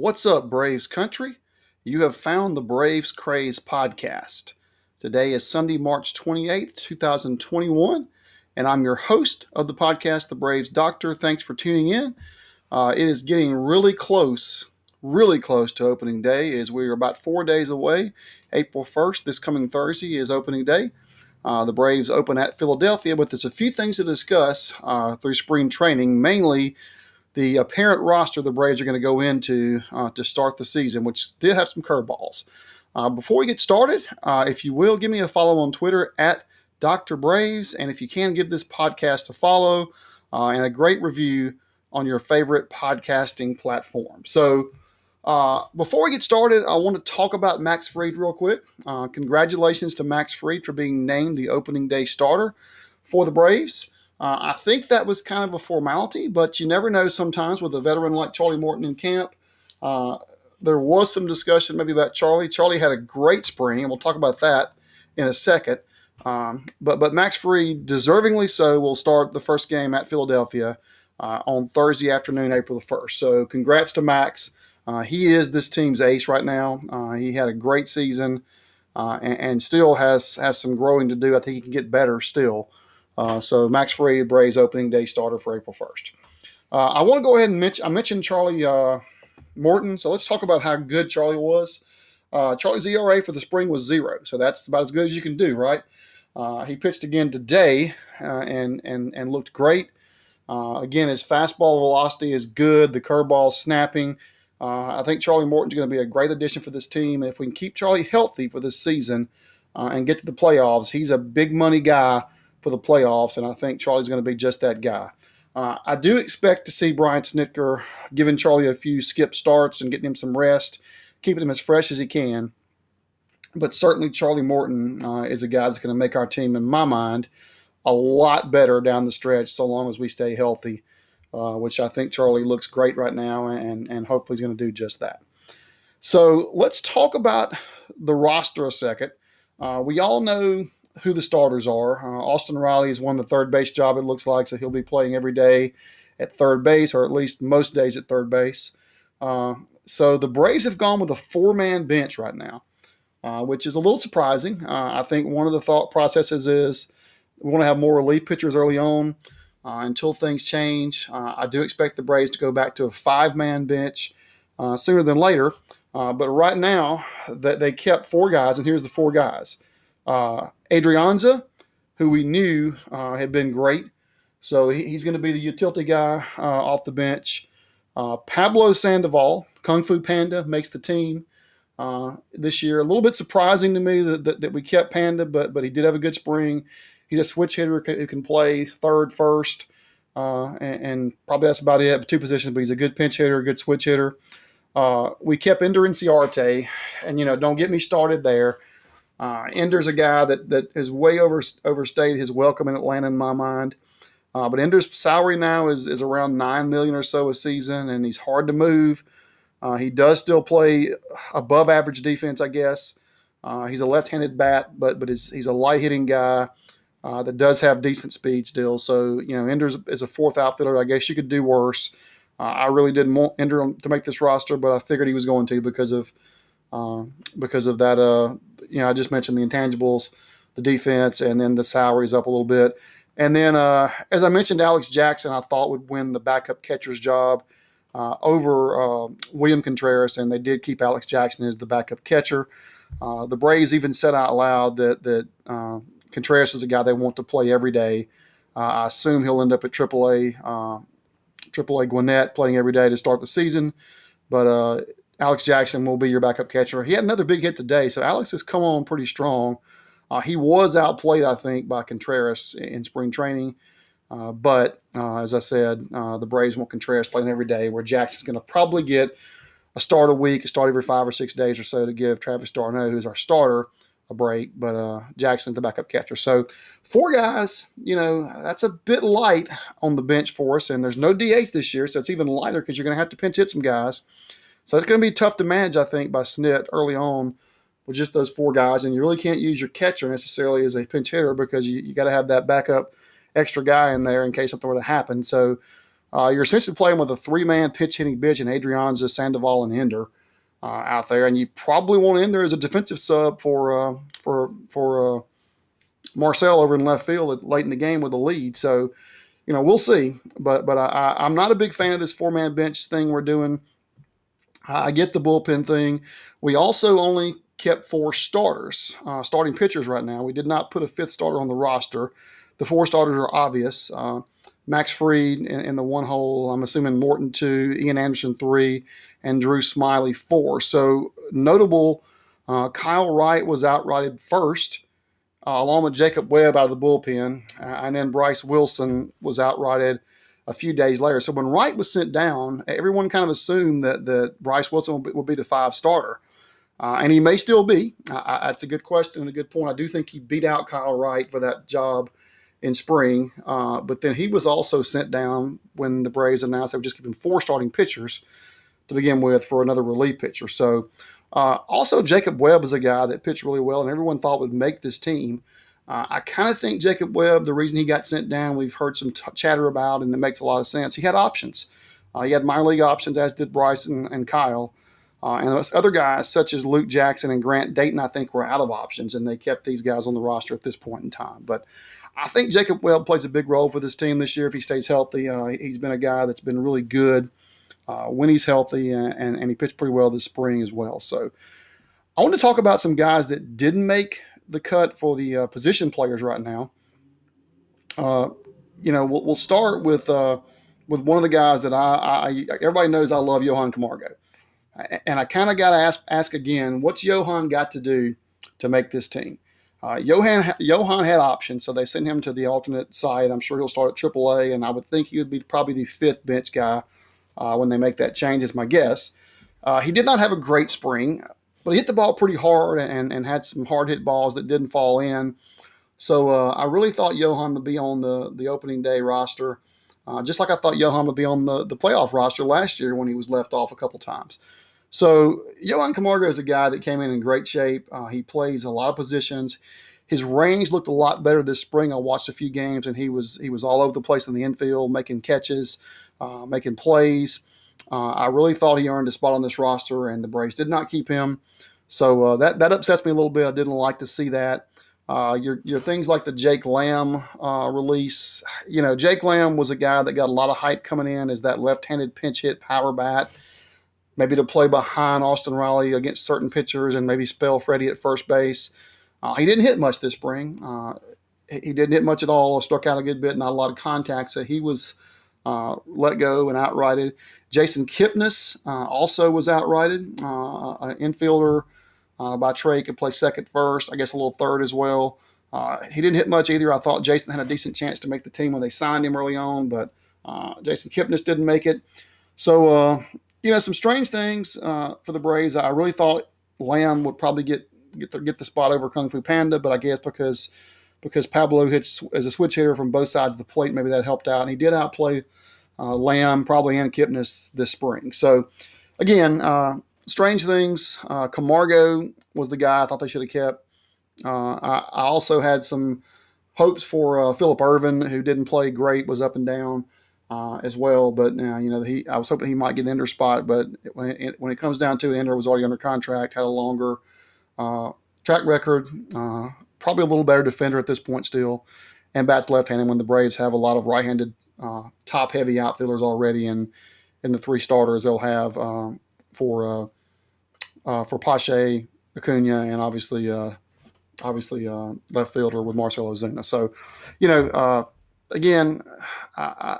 What's up, Braves country? You have found the Braves Craze podcast. Today is Sunday, March 28th, 2021, and I'm your host of the podcast, The Braves Doctor. Thanks for tuning in. Uh, it is getting really close, really close to opening day as we are about four days away. April 1st, this coming Thursday, is opening day. Uh, the Braves open at Philadelphia, but there's a few things to discuss uh, through spring training, mainly the apparent roster the Braves are going to go into uh, to start the season, which did have some curveballs. Uh, before we get started, uh, if you will, give me a follow on Twitter at Dr. Braves, and if you can, give this podcast a follow uh, and a great review on your favorite podcasting platform. So, uh, before we get started, I want to talk about Max Fried real quick. Uh, congratulations to Max Fried for being named the opening day starter for the Braves. Uh, I think that was kind of a formality, but you never know sometimes with a veteran like Charlie Morton in camp. Uh, there was some discussion maybe about Charlie. Charlie had a great spring, and we'll talk about that in a second. Um, but but Max Fried, deservingly so, will start the first game at Philadelphia uh, on Thursday afternoon, April the first. So congrats to Max. Uh, he is this team's ace right now. Uh, he had a great season uh, and, and, still has has some growing to do. I think he can get better still. Uh, so Max Fried, Braves opening day starter for April 1st. Uh, I want to go ahead and mention, I mentioned Charlie uh, Morton. So let's talk about how good Charlie was. Uh, Charlie's ERA for the spring was zero. So that's about as good as you can do, right? Uh, he pitched again today uh, and, and, and looked great. again, his fastball velocity is good. The curveball snapping. I think Charlie Morton's going to be a great addition for this team. And if we can keep Charlie healthy for this season and get to the playoffs, he's a big money guy for the playoffs, and I think Charlie's going to be just that guy. Uh, I do expect to see Brian Snitker giving Charlie a few skip starts and getting him some rest, keeping him as fresh as he can. But certainly, Charlie Morton uh, is a guy that's going to make our team, in my mind, a lot better down the stretch so long as we stay healthy, uh, which I think Charlie looks great right now, and, and hopefully he's going to do just that. So let's talk about the roster a second. Uh, we all know who the starters are. Uh, Austin Riley has won the third base job, it looks like, so he'll be playing every day at third base, or at least most days at third base. Uh, so the Braves have gone with a four man bench right now, uh, which is a little surprising. Uh, I think one of the thought processes is we want to have more relief pitchers early on uh, until things change. Uh, I do expect the Braves to go back to a five man bench sooner than later. but right now, that they kept four guys, and here's the four guys. Uh, Adrianza, who we knew uh, had been great. So he, he's going to be the utility guy uh, off the bench. Uh, Pablo Sandoval, Kung Fu Panda, makes the team uh, this year. A little bit surprising to me that, that, that, we kept Panda, but but he did have a good spring. He's a switch hitter who can play third, first, uh, and, and, probably that's about it. Two positions, but he's a good pinch hitter, a good switch hitter. We kept Ender Inciarte, and you know, don't get me started there. Uh, Ender's a guy that that has way over overstayed his welcome in Atlanta in my mind. Uh, but Ender's salary now is is around nine million or so a season, and he's hard to move. Uh, he does still play above average defense, I guess. Uh, he's a left-handed bat, but but he's, he's a light hitting guy uh, that does have decent speed still. So you know, Ender's is a fourth outfielder. I guess you could do worse. Uh, I really didn't want Ender to make this roster, but I figured he was going to because of because of that you know, I just mentioned the intangibles, the defense, and then the salaries up a little bit. And then, uh, as I mentioned, Alex Jackson, I thought would win the backup catcher's job uh, over uh, William Contreras, and they did keep Alex Jackson as the backup catcher. Uh, the Braves even said out loud that that uh, Contreras is a guy they want to play every day. I assume he'll end up at AAA, AAA Gwinnett playing every day to start the season. But Alex Jackson will be your backup catcher. He had another big hit today, so Alex has come on pretty strong. Uh, he was outplayed, I think, by Contreras in spring training. Uh, but uh, as I said, uh, the Braves want Contreras playing every day, where Jackson's going to probably get a start a week, a start every five or six days or so to give Travis d'Arnaud, who's our starter, a break. But uh, Jackson's the backup catcher. So four guys, you know, that's a bit light on the bench for us. And there's no DH this year, so it's even lighter because you're going to have to pinch hit some guys. So it's going to be tough to manage, I think, by Snit early on with just those four guys. And you really can't use your catcher necessarily as a pinch hitter because you, you got to have that backup extra guy in there in case something were to happen. So uh, you're essentially playing with a three-man pitch hitting bench and Adrianza, Sandoval, and Ender uh, out there, and you probably want Ender as a defensive sub for uh, for for uh, Marcell over in left field late in the game with the lead. So, you know, we'll see. But but I, I'm not a big fan of this four-man bench thing we're doing. I get the bullpen thing. We also only kept four starters, uh, starting pitchers right now. We did not put a fifth starter on the roster. The four starters are obvious. Uh, Max Fried in, in, the one hole. I'm assuming Morton two, Ian Anderson three, and Drew Smyly four. So notable. Uh, Kyle Wright was outrighted first, uh, along with Jacob Webb out of the bullpen, uh, and then Bryse Wilson was outrighted a few days later. So when Wright was sent down, everyone kind of assumed that that Bryse Wilson would be, would be the five starter. Uh, and he may still be. Uh, that's a good question and a good point. I do think he beat out Kyle Wright for that job in spring. Uh, but then he was also sent down when the Braves announced they were just giving four starting pitchers to begin with for another relief pitcher. So uh, also Jacob Webb is a guy that pitched really well and everyone thought would make this team. Uh, I kind of think Jacob Webb, the reason he got sent down, we've heard some t- chatter about, and it makes a lot of sense. He had options. Uh, he had minor league options, as did Bryson and Kyle. Uh, and those other guys, such as Luke Jackson and Grant Dayton, I think were out of options, and they kept these guys on the roster at this point in time. But I think Jacob Webb plays a big role for this team this year if he stays healthy. Uh, he's been a guy that's been really good uh, when he's healthy, and, and, and, he pitched pretty well this spring as well. So I want to talk about some guys that didn't make the cut for the uh, position players right now. Uh, you know, we'll, we'll start with uh, with one of the guys that I, I everybody knows I love Johan Camargo and I kind of got to ask ask again, what's Johan got to do to make this team? Uh, Johan Johan had options, so they sent him to the alternate side. I'm sure he'll start at AAA, and I would think he would be probably the fifth bench guy uh, when they make that change, is my guess. Uh, he did not have a great spring, but he hit the ball pretty hard and, and had some hard hit balls that didn't fall in. So uh, I really thought Johan would be on the, the opening day roster, uh, just like I thought Johan would be on the, the playoff roster last year when he was left off a couple times. So Johan Camargo is a guy that came in in great shape. Uh, he plays a lot of positions. His range looked a lot better this spring. I watched a few games, and he was he was all over the place in the infield, making catches, uh, making plays. Uh, I really thought he earned a spot on this roster, and the Braves did not keep him. So uh, that that upsets me a little bit. I didn't like to see that. Uh, your your things like the Jake Lamb uh, release. You know, Jake Lamb was a guy that got a lot of hype coming in as that left-handed pinch hit power bat maybe to play behind Austin Riley against certain pitchers and maybe spell Freddie at first base. Uh, he didn't hit much this spring. Uh, he didn't hit much at all. Struck out a good bit, not a lot of contact. So he was uh, let go and outrighted. Jason Kipnis uh, also was outrighted. Uh, an infielder uh, by trade could play second, first, I guess a little third as well. he didn't hit much either. I thought Jason had a decent chance to make the team when they signed him early on, but Jason Kipnis didn't make it. So you know, some strange things uh, for the Braves. I really thought Lamb would probably get get the, get the spot over Kung Fu Panda, but I guess because because Pablo hits as a switch hitter from both sides of the plate, maybe that helped out. And he did outplay uh, Lamb, probably and Kipnis this spring. So again, uh, strange things. Uh, Camargo was the guy I thought they should have kept. Uh, I, I, also had some hopes for uh, Phillip Ervin, who didn't play great, was up and down uh, as well. But you know, he I was hoping he might get an Ender spot, but when it, when it comes down to it, Ender was already under contract, had a longer track record, probably a little better defender at this point still, and bats left-handed. When the Braves have a lot of right-handed uh, top-heavy outfielders already, and in the three starters they'll have um, for uh, for Pache, Acuna, and obviously obviously left fielder with Marcell Ozuna. So, you know again, I,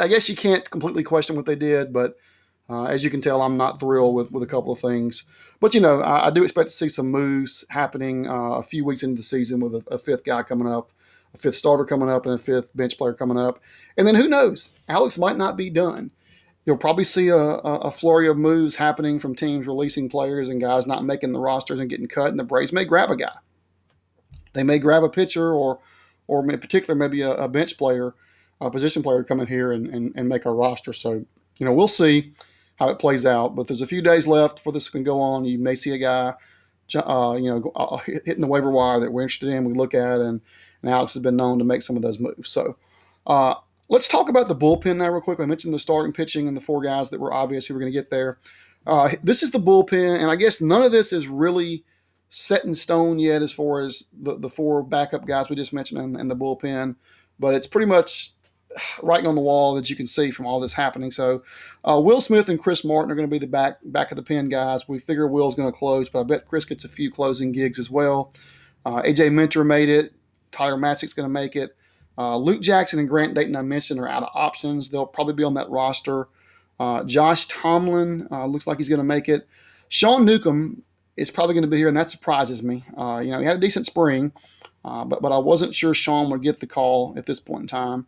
I, guess you can't completely question what they did, but uh, as you can tell, I'm not thrilled with, with a couple of things. But you know, I, I do expect to see some moves happening uh, a few weeks into the season with a, a, fifth guy coming up, a fifth starter coming up, and a fifth bench player coming up. And then who knows? Alex might not be done. You'll probably see a, a flurry of moves happening from teams releasing players and guys not making the rosters and getting cut, and the Braves may grab a guy. They may grab a pitcher or or in particular maybe a, a bench player, a position player come in here and, and, and make our roster. So, you know, we'll see how it plays out. But there's a few days left for this can go on. You may see a guy, uh, you know, uh, hitting the waiver wire that we're interested in. We look at and, and Alex has been known to make some of those moves. So, uh, let's talk about the bullpen now, real quick. I mentioned the starting pitching and the four guys that were obvious who were going to get there. Uh, this is the bullpen, and I guess none of this is really set in stone yet as far as the, the four backup guys we just mentioned and, and the bullpen, but it's pretty much writing on the wall that you can see from all this happening. So, uh, Will Smith and Chris Martin are going to be the back back of the pen guys. We figure Will's going to close, but I bet Chris gets a few closing gigs as well. Uh, AJ Minter made it. Tyler Matzek's going to make it. Uh, Luke Jackson and Grant Dayton, I mentioned, are out of options. They'll probably be on that roster. Uh, Josh Tomlin uh, looks like he's going to make it. Sean Newcomb is probably going to be here, and that surprises me. Uh, you know, he had a decent spring, but but I wasn't sure Sean would get the call at this point in time.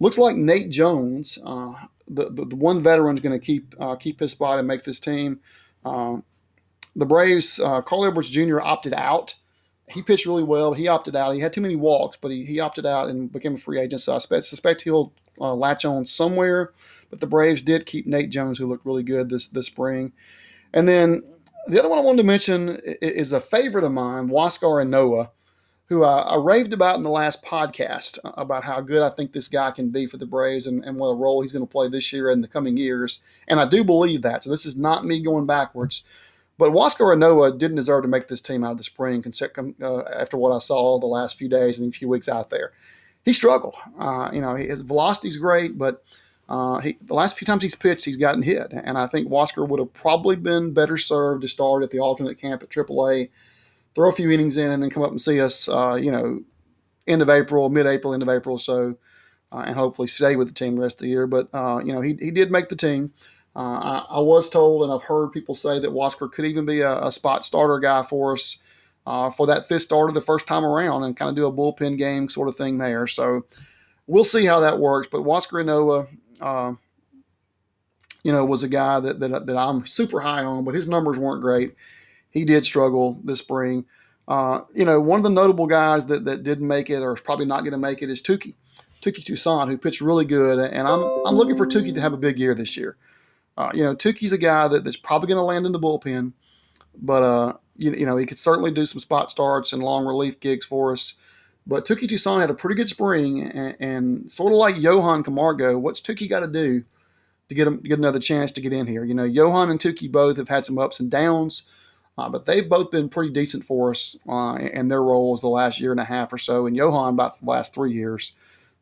Looks like Nate Jones, uh, the, the, the one veteran, is going to keep keep his spot and make this team. the Braves, Carl Edwards Jr. opted out he pitched really well. He opted out. He had too many walks, but he, he opted out and became a free agent. So I suspect, suspect he'll uh, latch on somewhere. But the Braves did keep Nate Jones, who looked really good this this spring. And then the other one I wanted to mention is a favorite of mine, Huascar and Ynoa, who I, I, raved about in the last podcast uh, about how good I think this guy can be for the Braves and, and what a role he's going to play this year and the coming years. And I do believe that. So this is not me going backwards. But Huascar Ynoa didn't deserve to make this team out of the spring uh, after what I saw the last few days and a few weeks out there. He struggled. Uh, you know, his velocity's great, but uh, he, the last few times he's pitched, he's gotten hit. And I think Huascar would have probably been better served to start at the alternate camp at AAA, throw a few innings in, and then come up and see us, uh, you know, end of April, mid April, end of April so, uh, and hopefully stay with the team the rest of the year. But, uh, you know, he, he did make the team. Uh, I, I, was told, and I've heard people say that Huascar could even be a, a spot starter guy for us uh, for that fifth starter the first time around and kind of do a bullpen game sort of thing there. So we'll see how that works. But Huascar Ynoa, uh, you know, was a guy that, that, that I'm super high on, but his numbers weren't great. He did struggle this spring. Uh, you know, one of the notable guys that, that didn't make it or is probably not going to make it is Touki. Touki Toussaint, who pitched really good, and I'm I'm looking for Touki to have a big year this year. Uh, you know, Touki's a guy that, that's probably going to land in the bullpen, but uh, you, you, know he could certainly do some spot starts and long relief gigs for us. But Touki Toussaint had a pretty good spring, and, and sort of like Johan Camargo, what's Touki got to do to get him get another chance to get in here? You know, Johan and Touki both have had some ups and downs, uh, but they've both been pretty decent for us uh, in their roles the last year and a half or so, and Johan about the last three years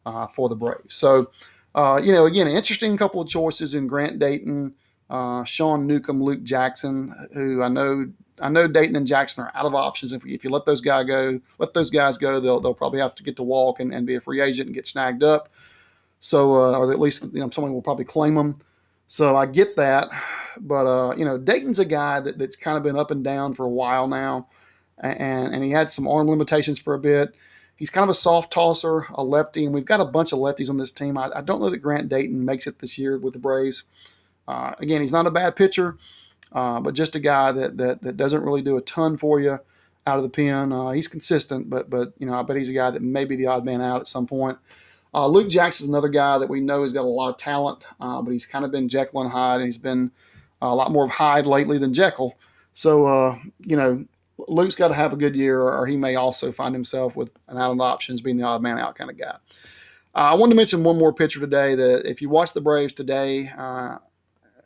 uh, for the Braves. So uh, you know, again, interesting couple of choices in Grant Dayton, uh, Sean Newcomb, Luke Jackson, who I know I know Dayton and Jackson are out of options. If, if you let those guys go, let those guys go, they'll they'll probably have to get to walk and, and be a free agent and get snagged up. So, uh, or at least you know someone will probably claim them. So I get that, but uh, you know Dayton's a guy that, that's kind of been up and down for a while now, and and he had some arm limitations for a bit. He's kind of a soft tosser, a lefty, and we've got a bunch of lefties on this team. I, I don't know that Grant Dayton makes it this year with the Braves. Uh, again, he's not a bad pitcher, uh, but just a guy that, that that doesn't really do a ton for you out of the pen. Uh, he's consistent, but but you know I bet he's a guy that may be the odd man out at some point. Uh, Luke Jackson is another guy that we know has got a lot of talent, uh, but he's kind of been Jekyll and Hyde, and he's been a lot more of Hyde lately than Jekyll. So uh, you know Luke's got to have a good year, or he may also find himself with an out of options, being the odd man out kind of guy. Uh, I wanted to mention one more pitcher today that if you watch the Braves today uh,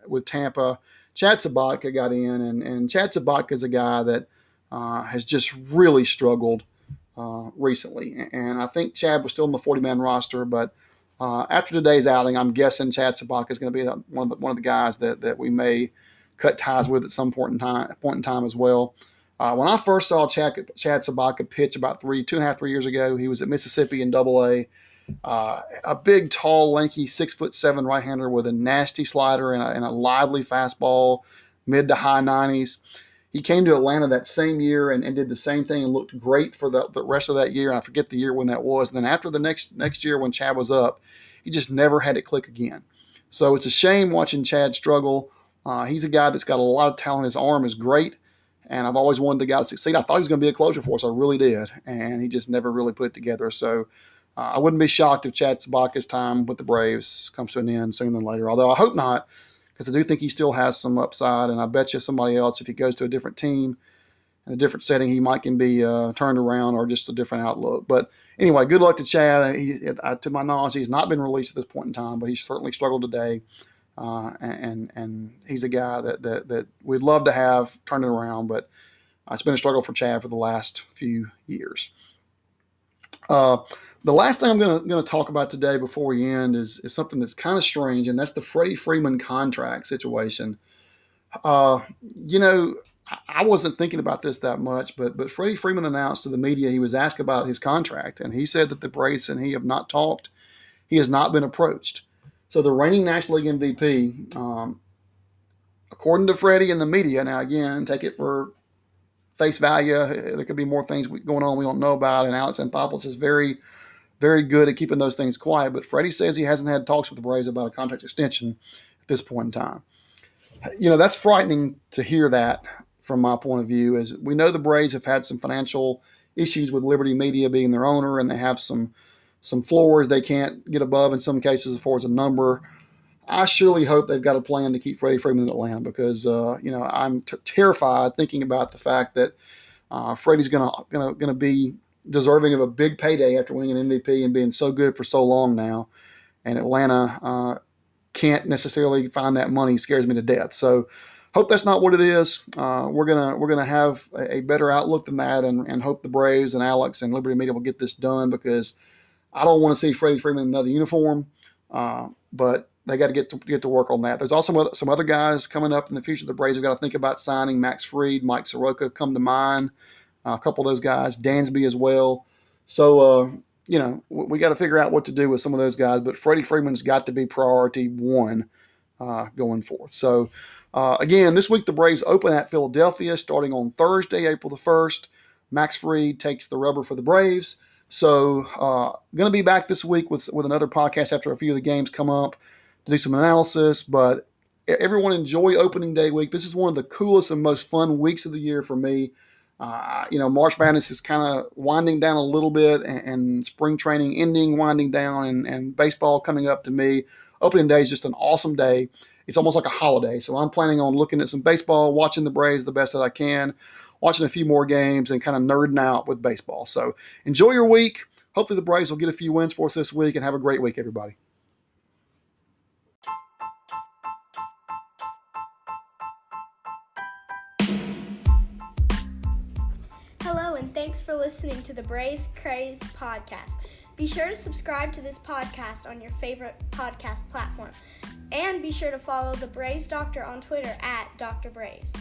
with Tampa, Chad Sobotka got in, and, and Chad Sobotka is a guy that uh, has just really struggled uh, recently. And I think Chad was still on the 40 man roster, but uh, after today's outing, I'm guessing Chad Sobotka is going to be one of the, one of the guys that, that we may cut ties with at some point in time, point in time as well. Uh, when I first saw Chad, Chad Sobotka pitch about three, two and a half, three years ago, he was at Mississippi in Double A. Uh, a big, tall, lanky, six foot seven right hander with a nasty slider and a, and a lively fastball, mid to high 90s. He came to Atlanta that same year and, and did the same thing and looked great for the, the rest of that year. I forget the year when that was. And then after the next next year when Chad was up, he just never had it click again. So it's a shame watching Chad struggle. Uh, he's a guy that's got a lot of talent. His arm is great and I've always wanted the guy to succeed. I thought he was going to be a closer for us. I really did, and he just never really put it together. So uh, I wouldn't be shocked if Chad Sobotka's time with the Braves comes to an end sooner than later. Although I hope not, because I do think he still has some upside, and I bet you somebody else, if he goes to a different team in a different setting, he might can be uh, turned around or just a different outlook. But anyway, good luck to Chad. He, uh, to my knowledge, he's not been released at this point in time, but he's certainly struggled today. Uh, and and he's a guy that, that that we'd love to have turn it around, but uh, it's been a struggle for Chad for the last few years. Uh, the last thing I'm going to talk about today before we end is, is something that's kind of strange, and that's the Freddie Freeman contract situation. Uh, you know, I wasn't thinking about this that much, but but Freddie Freeman announced to the media he was asked about his contract, and he said that the Braves and he have not talked. He has not been approached. So the reigning National League MVP, um, according to Freddie and the media, now again, take it for face value. Uh, there could be more things going on we don't know about, and Alex Anthopoulos is very, very good at keeping those things quiet. But Freddie says he hasn't had talks with the Braves about a contract extension at this point in time. You know that's frightening to hear that from my point of view. Is we know the Braves have had some financial issues with Liberty Media being their owner, and they have some some floors they can't get above in some cases as far as a number. I surely hope they've got a plan to keep Freddie Freeman in Atlanta because uh, you know I'm t- terrified thinking about the fact that uh, Freddie's gonna gonna gonna be deserving of a big payday after winning an MVP and being so good for so long now, and Atlanta uh, can't necessarily find that money scares me to death. So hope that's not what it is. Uh, we're gonna we're gonna have a, a, better outlook than that, and, and hope the Braves and Alex and Liberty Media will get this done because I don't want to see Freddie Freeman in another uniform. Uh, but they got to get to get to work on that. There's also some other guys coming up in the future. The Braves have got to think about signing Max Fried, Mike Soroka come to mind. Uh, a couple of those guys, Dansby as well. So uh, you know we, we got to figure out what to do with some of those guys. But Freddie Freeman's got to be priority one uh, going forth. So uh, again, this week the Braves open at Philadelphia starting on Thursday, April the first. Max Fried takes the rubber for the Braves. So, uh, going to be back this week with with another podcast after a few of the games come up to do some analysis. But everyone enjoy opening day week. This is one of the coolest and most fun weeks of the year for me. Uh, you know, March Madness is kind of winding down a little bit, and, and, spring training ending, winding down, and, and baseball coming up to me. Opening day is just an awesome day. It's almost like a holiday. So I'm planning on looking at some baseball, watching the Braves the best that I can watching a few more games and kind of nerding out with baseball. So enjoy your week. Hopefully, the Braves will get a few wins for us this week and have a great week, everybody. Thanks for listening to the Braves Craze podcast. Be sure to subscribe to this podcast on your favorite podcast platform. And be sure to follow the Braves Doctor on Twitter at Dr. Braves.